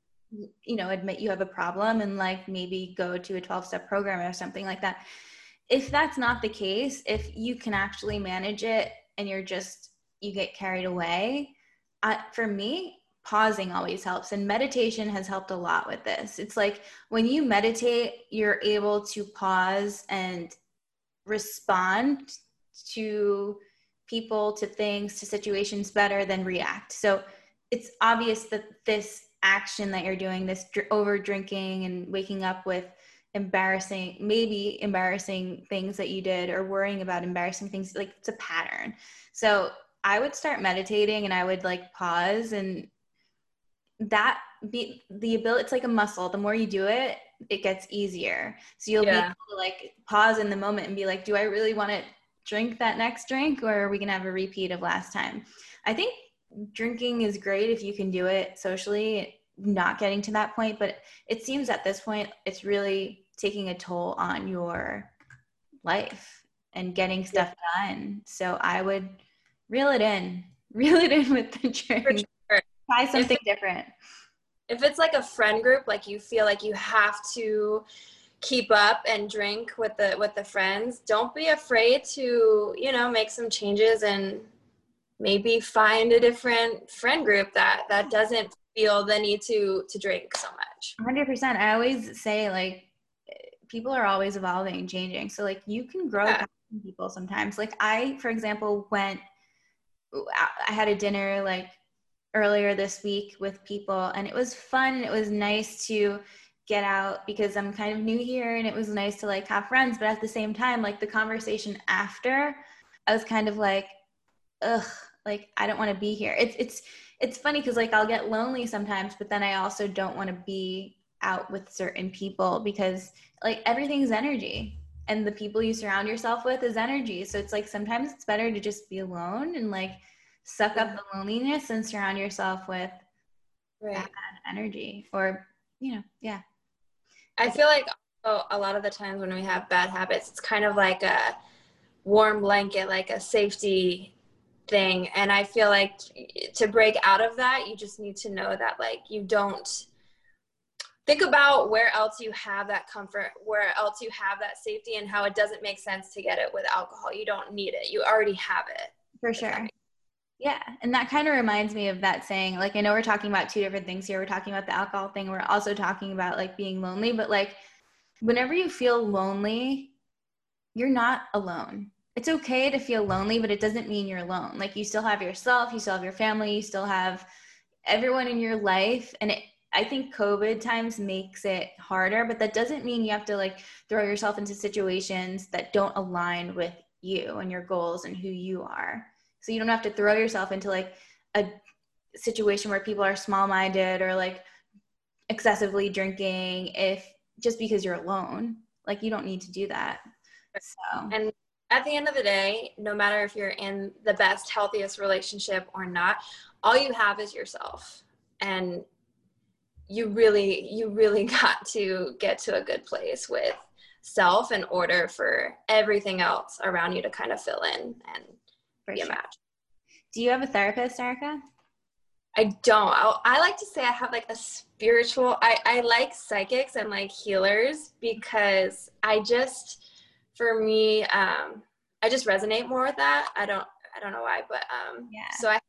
you know admit you have a problem and like maybe go to a 12 step program or something like that if that's not the case if you can actually manage it and you're just you get carried away I, for me pausing always helps and meditation has helped a lot with this. It's like when you meditate you're able to pause and respond to people to things to situations better than react. So it's obvious that this action that you're doing this over drinking and waking up with embarrassing maybe embarrassing things that you did or worrying about embarrassing things like it's a pattern so i would start meditating and i would like pause and that be the ability it's like a muscle the more you do it it gets easier. So you'll Yeah. be able to like pause in the moment and be like, do I really want to drink that next drink or are we going to have a repeat of last time? I think drinking is great if you can do it socially, not getting to that point, but it seems at this point it's really taking a toll on your life and getting stuff done. So I would reel it in, reel it in with the drink. sure. Try something different. if it's like a friend group like you feel like you have to keep up and drink with the with the friends don't be afraid to you know make some changes and maybe find a different friend group that that doesn't feel the need to to drink so much 100%. I always say, like, people are always evolving and changing. So, like, you can grow Yeah. people sometimes. Like, I, for example, went, I had a dinner like earlier this week with people, and it was fun. It was nice to get out because I'm kind of new here, and it was nice to like have friends. But at the same time, like, the conversation after, I was kind of like, ugh, like, I don't want to be here. It's, it's, it's funny because like I'll get lonely sometimes, but then I also don't want to be out with certain people because like everything's energy and the people you surround yourself with is energy. So it's like sometimes it's better to just be alone and like suck up the loneliness and surround yourself with right energy or you know, yeah. i feel like oh, a lot of the times when we have bad habits it's kind of like a warm blanket like a safety thing and i feel like to break out of that you just need to know that like you don't think about where else you have that comfort where else you have that safety and how it doesn't make sense to get it with alcohol you don't need it you already have it For sure. Yeah. And that kind of reminds me of that saying, like, I know we're talking about two different things here. We're talking about the alcohol thing. We're also talking about like being lonely, but like whenever you feel lonely, you're not alone. It's okay to feel lonely, but it doesn't mean you're alone. Like you still have yourself, you still have your family, you still have everyone in your life. And it, I think COVID times makes it harder, but that doesn't mean you have to like throw yourself into situations that don't align with you and your goals and who you are. So you don't have to throw yourself into like a situation where people are small minded or like excessively drinking if just because you're alone. Like you don't need to do that. So and at the end of the day no matter if you're in the best healthiest relationship or not all you have is yourself and you really you really got to get to a good place with self in order for everything else around you to kind of fill in and for be a match Do you have a therapist, Ericka? I don't. I, I like to say I have like a spiritual. I I like psychics and like healers because I just, for me, um, I just resonate more with that. I don't. I don't know why, but um, Yeah. So I,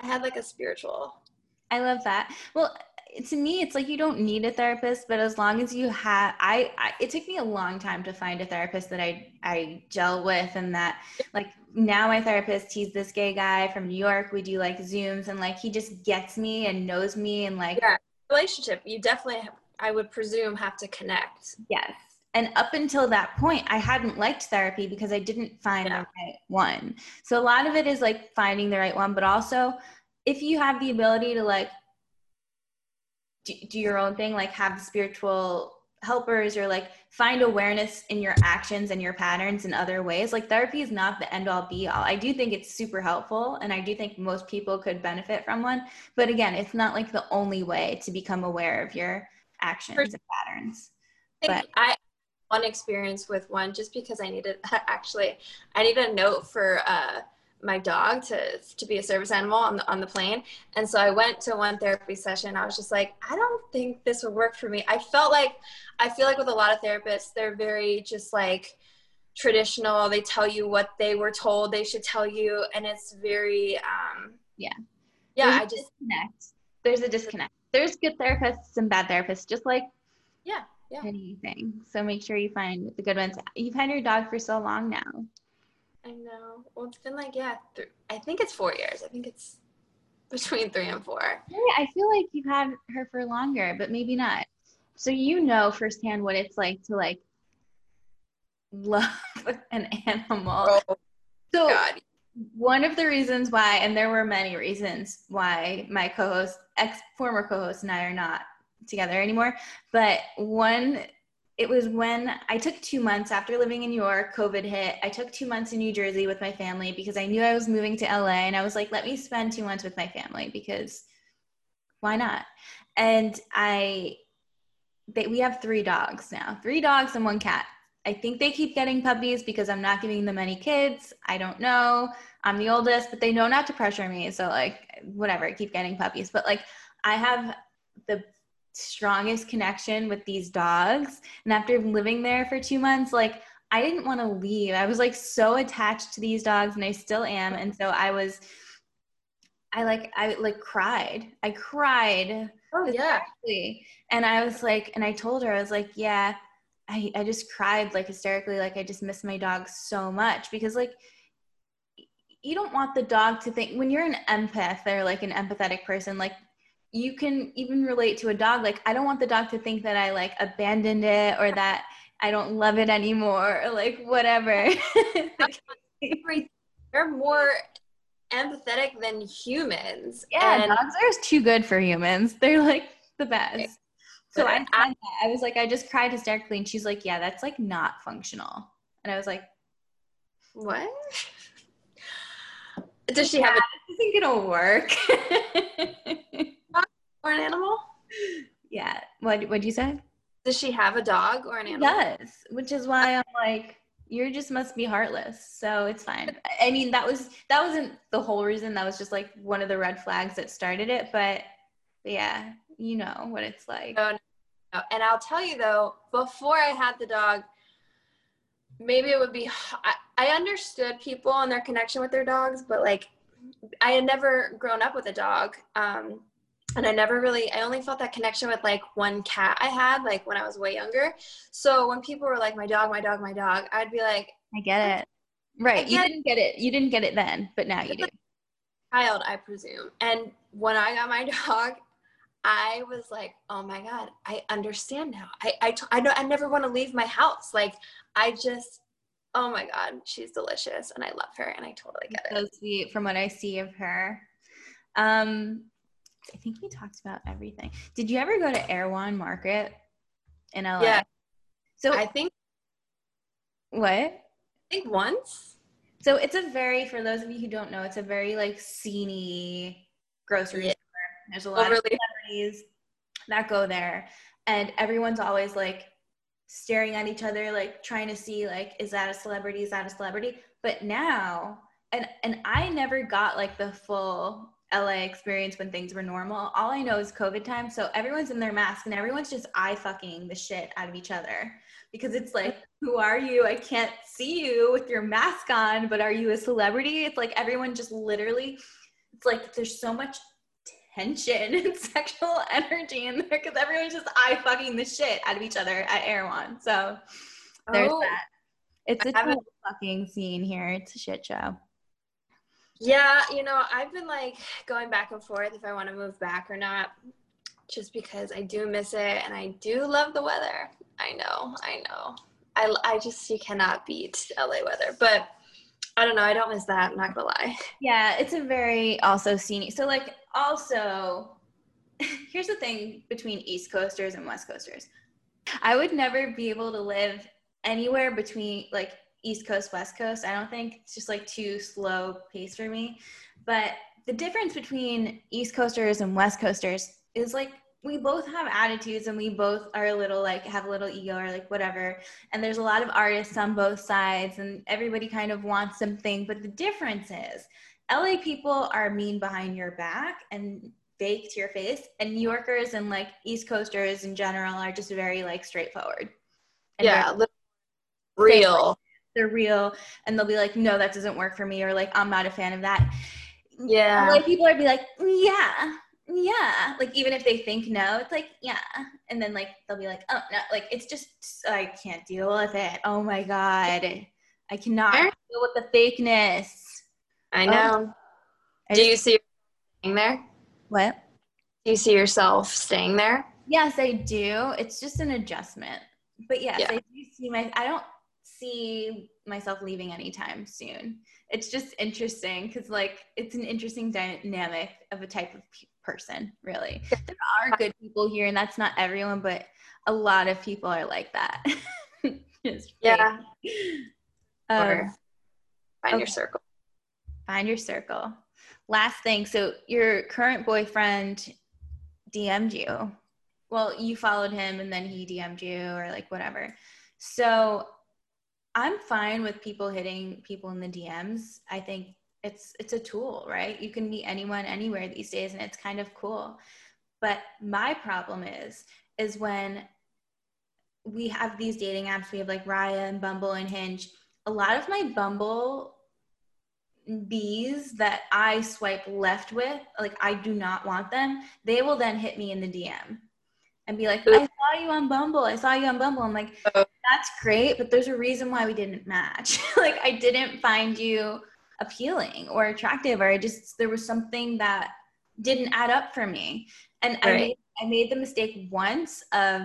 I had like a spiritual. I love that. Well, to me, it's like you don't need a therapist, but as long as you have, I, I, it took me a long time to find a therapist that I, I gel with, and that, like, now my therapist, he's this gay guy from New York. We do like Zooms, and like he just gets me and knows me, and like, Yeah. Relationship. You definitely. I would presume have to connect. yes. And up until that point, I hadn't liked therapy because I didn't find Yeah. the right one. So a lot of it is like finding the right one, but also if you have the ability to like do, do your own thing, like have spiritual helpers or like find awareness in your actions and your patterns in other ways. Like therapy is not the end all be all. I do think it's super helpful and I do think most people could benefit from one. But again, it's not like the only way to become aware of your actions and patterns. I But- I one experience with one just because I needed actually I need a note for uh, my dog to to be a service animal on the on the plane, and so I went to one therapy session. I was just like, I don't think this would work for me. I felt like I feel like with a lot of therapists, they're very just like traditional. They tell you what they were told they should tell you, and it's very um, Yeah. yeah. There's I a just disconnect. There's a disconnect. There's good therapists and bad therapists, just like yeah yeah. anything. So make sure you find the good ones. You've had your dog for so long now. I know. Well, it's been like yeah. Th- I think it's four years. I think it's between three and four. I feel like you've had her for longer, but maybe not. So you know firsthand what it's like to like love an animal. Oh So God. one of the reasons why, and there were many reasons why my co-host, ex former co-host and I are not together anymore. But one, it was when I took two months after living in New York, COVID hit. I took two months in New Jersey with my family because I knew I was moving to LA and I was like, let me spend two months with my family because why not? And I, they, we have three dogs now, three dogs and one cat. I think they keep getting puppies because I'm not giving them any kids. I don't know. I'm the oldest, but they know not to pressure me. So like whatever, keep getting puppies. But like I have the strongest connection with these dogs. And after living there for two months, like I didn't want to leave. I was like so attached to these dogs and I still am. And so I was I like I like cried. I cried. Oh yeah. And I was like, and I told her, I was like, yeah, I, I just cried like hysterically, like I just miss my dog so much because like you don't want the dog to think when you're an empath or like an empathetic person, like you can even relate to a dog. Like I don't want the dog to think that I like abandoned it or that I don't love it anymore or like whatever. They're more empathetic than humans. Yeah, and dogs are too good for humans. They're like the best. So I, I, I was like, I just cried hysterically, and she's like, "Yeah, that's like not functional." And I was like, "What?" Does she have? A- I think it'll work. Or an animal? Yeah. What What'd you say? Does she have a dog or an animal? Yes, which is why I'm like, you just must be heartless. So it's fine. I mean, that was that wasn't the whole reason. That was just like one of the red flags that started it. But yeah, you know what it's like. No, no. And I'll tell you though, before I had the dog, maybe it would be. I, I understood people and their connection with their dogs, but like, I had never grown up with a dog. Um, and I never really, I only felt that connection with like one cat I had, like when I was way younger. So when people were like, my dog, my dog, my dog, I'd be like, I get it. Right. you didn't get it. You didn't get it then, but now you do. Child, I presume. And when I got my dog, I was like, oh my God, I understand now. I, I, t- I, know, I never want to leave my house. Like, I just, oh my God, she's delicious and I love her and I totally get it. So sweet from what I see of her. Um, I think we talked about everything. Did you ever go to Erewhon Market in LA? Yeah. So I think what? I think once. So it's a very, for those of you who don't know, it's a very like sceney grocery yeah. store. There's a lot Overly. of celebrities that go there, and everyone's always like staring at each other, like trying to see like, is that a celebrity? Is that a celebrity? But now, and and I never got like the full LA experience when things were normal. All I know is COVID time. So everyone's in their mask and everyone's just eye fucking the shit out of each other because it's like, who are you? I can't see you with your mask on, but are you a celebrity? It's like everyone just literally, it's like there's so much tension and sexual energy in there because everyone's just eye fucking the shit out of each other at Erewhon. So there's oh, that. It's a fucking scene here. It's a shit show. Yeah, you know, I've been like going back and forth if I want to move back or not, just because I do miss it and I do love the weather. I know, I know. I, I just, you cannot beat LA weather, but I don't know. I don't miss that. I'm not gonna lie. Yeah, it's a very also scenic. So, like, also, here's the thing between East Coasters and West Coasters. I would never be able to live anywhere between like East Coast, West Coast. I don't think it's just like too slow pace for me. But the difference between East Coasters and West Coasters is like we both have attitudes and we both are a little like have a little ego or like whatever. And there's a lot of artists on both sides and everybody kind of wants something. But the difference is LA people are mean behind your back and fake to your face. And New Yorkers and like East Coasters in general are just very like straightforward. yeah, real they're real and they'll be like no that doesn't work for me or like i'm not a fan of that. Yeah. Like people are be like yeah yeah. Like even if they think no it's like yeah. And then like they'll be like oh no like it's just i can't deal with it. Oh my god. I cannot deal with the fakeness. I know. Oh, I do just, you see staying there? What? Do you see yourself staying there? Yes i do. It's just an adjustment. But yes yeah. i do see my i don't see myself leaving anytime soon. It's just interesting because, like, it's an interesting dynamic of a type of person, really. there are good people here, and that's not everyone, but a lot of people are like that. yeah. Um, find okay. your circle. Find your circle. Last thing. So, your current boyfriend DM'd you. Well, you followed him and then he DM'd you or like whatever. So, I'm fine with people hitting people in the DMs. I think it's it's a tool, right? You can meet anyone anywhere these days and it's kind of cool. But my problem is is when we have these dating apps, we have like Raya and Bumble and Hinge. A lot of my Bumble bees that I swipe left with, like I do not want them, they will then hit me in the DM and be like, I saw you on Bumble. I saw you on Bumble. I'm like, oh. That's great, but there's a reason why we didn't match. like I didn't find you appealing or attractive, or I just there was something that didn't add up for me. And right. I made I made the mistake once of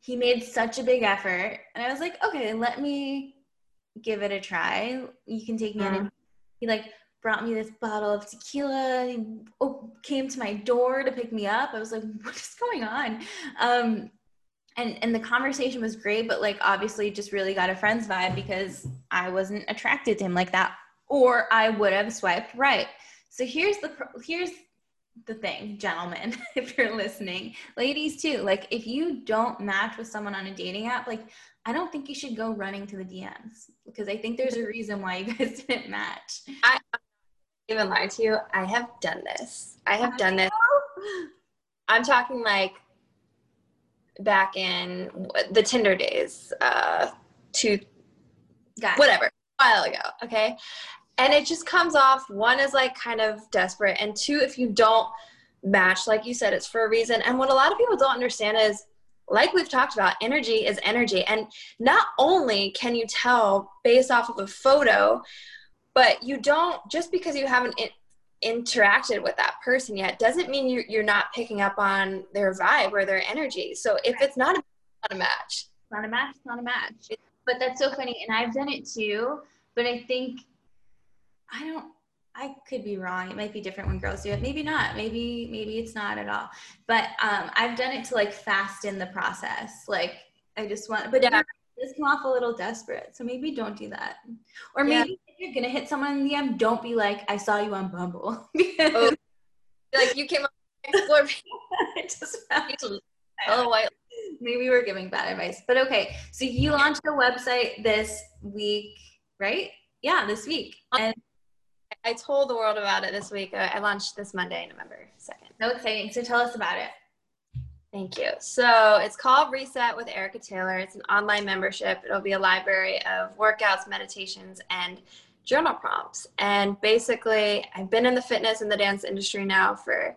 he made such a big effort and I was like, okay, let me give it a try. You can take me mm-hmm. on he like brought me this bottle of tequila. He came to my door to pick me up. I was like, what is going on? Um, and and the conversation was great, but like obviously just really got a friend's vibe because I wasn't attracted to him like that, or I would have swiped right. So here's the here's the thing, gentlemen, if you're listening, ladies too. Like if you don't match with someone on a dating app, like I don't think you should go running to the DMs because I think there's a reason why you guys didn't match. I, even lie to you. I have done this. I have done this. I'm talking like back in the Tinder days, uh, to gotcha. whatever, a while ago. Okay. And it just comes off one is like kind of desperate, and two, if you don't match, like you said, it's for a reason. And what a lot of people don't understand is, like we've talked about, energy is energy. And not only can you tell based off of a photo, but you don't just because you haven't in, interacted with that person yet doesn't mean you're, you're not picking up on their vibe or their energy so if it's not a, not a match not a match not a match but that's so funny and i've done it too but i think i don't I could be wrong. It might be different when girls do it. Maybe not. Maybe maybe it's not at all. But um, I've done it to like fast in the process. Like I just want, but yeah, this come off a little desperate. So maybe don't do that. Or maybe you're gonna hit someone in the DM, don't be like, I saw you on Bumble. oh, like you came up explore just oh white. Maybe we're giving bad advice. But okay. So you launched a website this week, right? Yeah, this week. Um, and I told the world about it this week. I launched this Monday, November 2nd. So exciting. So tell us about it. Thank you. So it's called Reset with Ericka Taylor. It's an online membership. It'll be a library of workouts, meditations, and journal prompts. And basically, I've been in the fitness and the dance industry now for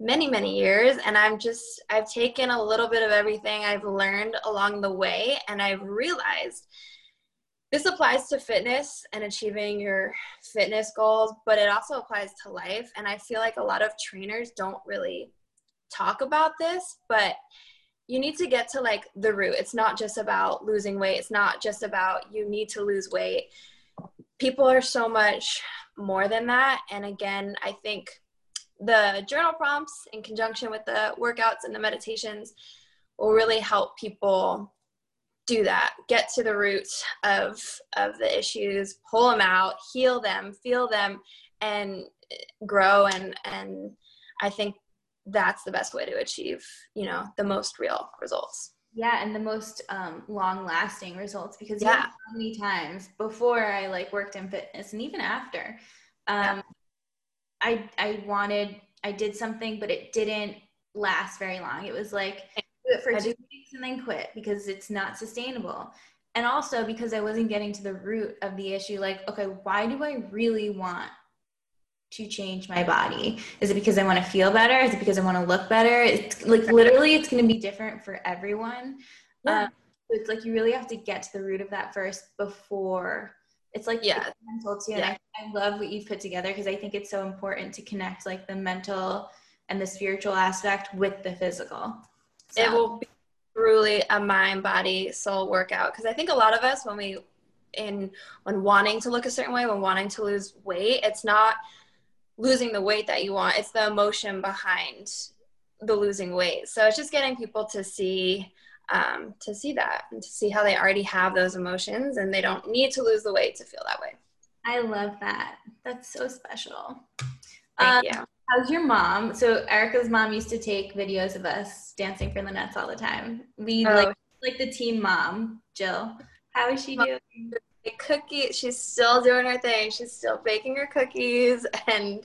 many, many years. And I'm just, I've taken a little bit of everything I've learned along the way. And I've realized this applies to fitness and achieving your fitness goals, but it also applies to life. And I feel like a lot of trainers don't really talk about this, but you need to get to like the root. It's not just about losing weight. It's not just about you need to lose weight. People are so much more than that. And again, I think the journal prompts in conjunction with the workouts and the meditations will really help people do that get to the root of of the issues pull them out heal them feel them and grow and and i think that's the best way to achieve you know the most real results yeah and the most um, long lasting results because yeah. so many times before i like worked in fitness and even after. Um, yeah. i i wanted i did something but it didn't last very long. It was like do it for two weeks and then quit because it's not sustainable. And also because i wasn't getting to the root of the issue like okay why do i really want to change my body? Is it because I want to feel better? Is it because I want to look better? It's like literally, it's going to be different for everyone. Yeah. Um, it's like you really have to get to the root of that first before it's like yeah mental too. Yeah. I, I love what you've put together because I think it's so important to connect like the mental and the spiritual aspect with the physical. So. It will be truly a mind, body, soul workout because I think a lot of us when we in when wanting to look a certain way, when wanting to lose weight, it's not losing the weight that you want. It's the emotion behind the losing weight. So it's just getting people to see um, to see that and to see how they already have those emotions and they don't need to lose the weight to feel that way. I love that. That's so special. Thank um, you. How's your mom? So Ericka's mom used to take videos of us dancing for the Nets all the time. We oh. like like the team mom, Jill. How is she doing? Cookie, she's still doing her thing. She's still baking her cookies and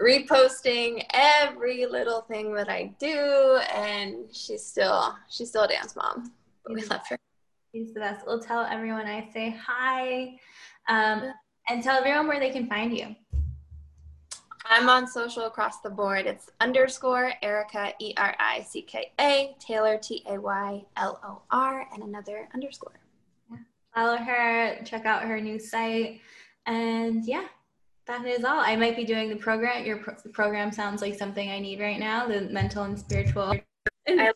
reposting every little thing that I do, and she's still she's still a dance mom. But we love her. She's the best. We'll tell everyone I say hi, um, and tell everyone where they can find you. I'm on social across the board. It's underscore ericka E R I C K A, Taylor, T A Y L O R, and another underscore. Yeah. Follow her, check out her new site. And yeah, that is all. I might be doing the program. Your pro- program sounds like something I need right now the mental and spiritual. I,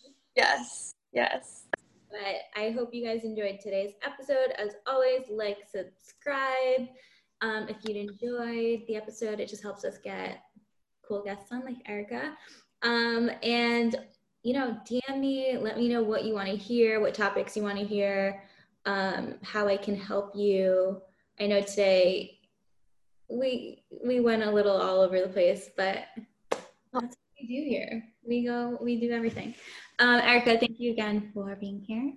yes, yes. But I hope you guys enjoyed today's episode. As always, like, subscribe. Um, if you enjoyed the episode, it just helps us get cool guests on like Ericka. Um, and you know, DM me, let me know what you want to hear, what topics you want to hear, um, how I can help you. I know today we we went a little all over the place, but that's what we do here. We go, we do everything. Um, Ericka, thank you again for being here.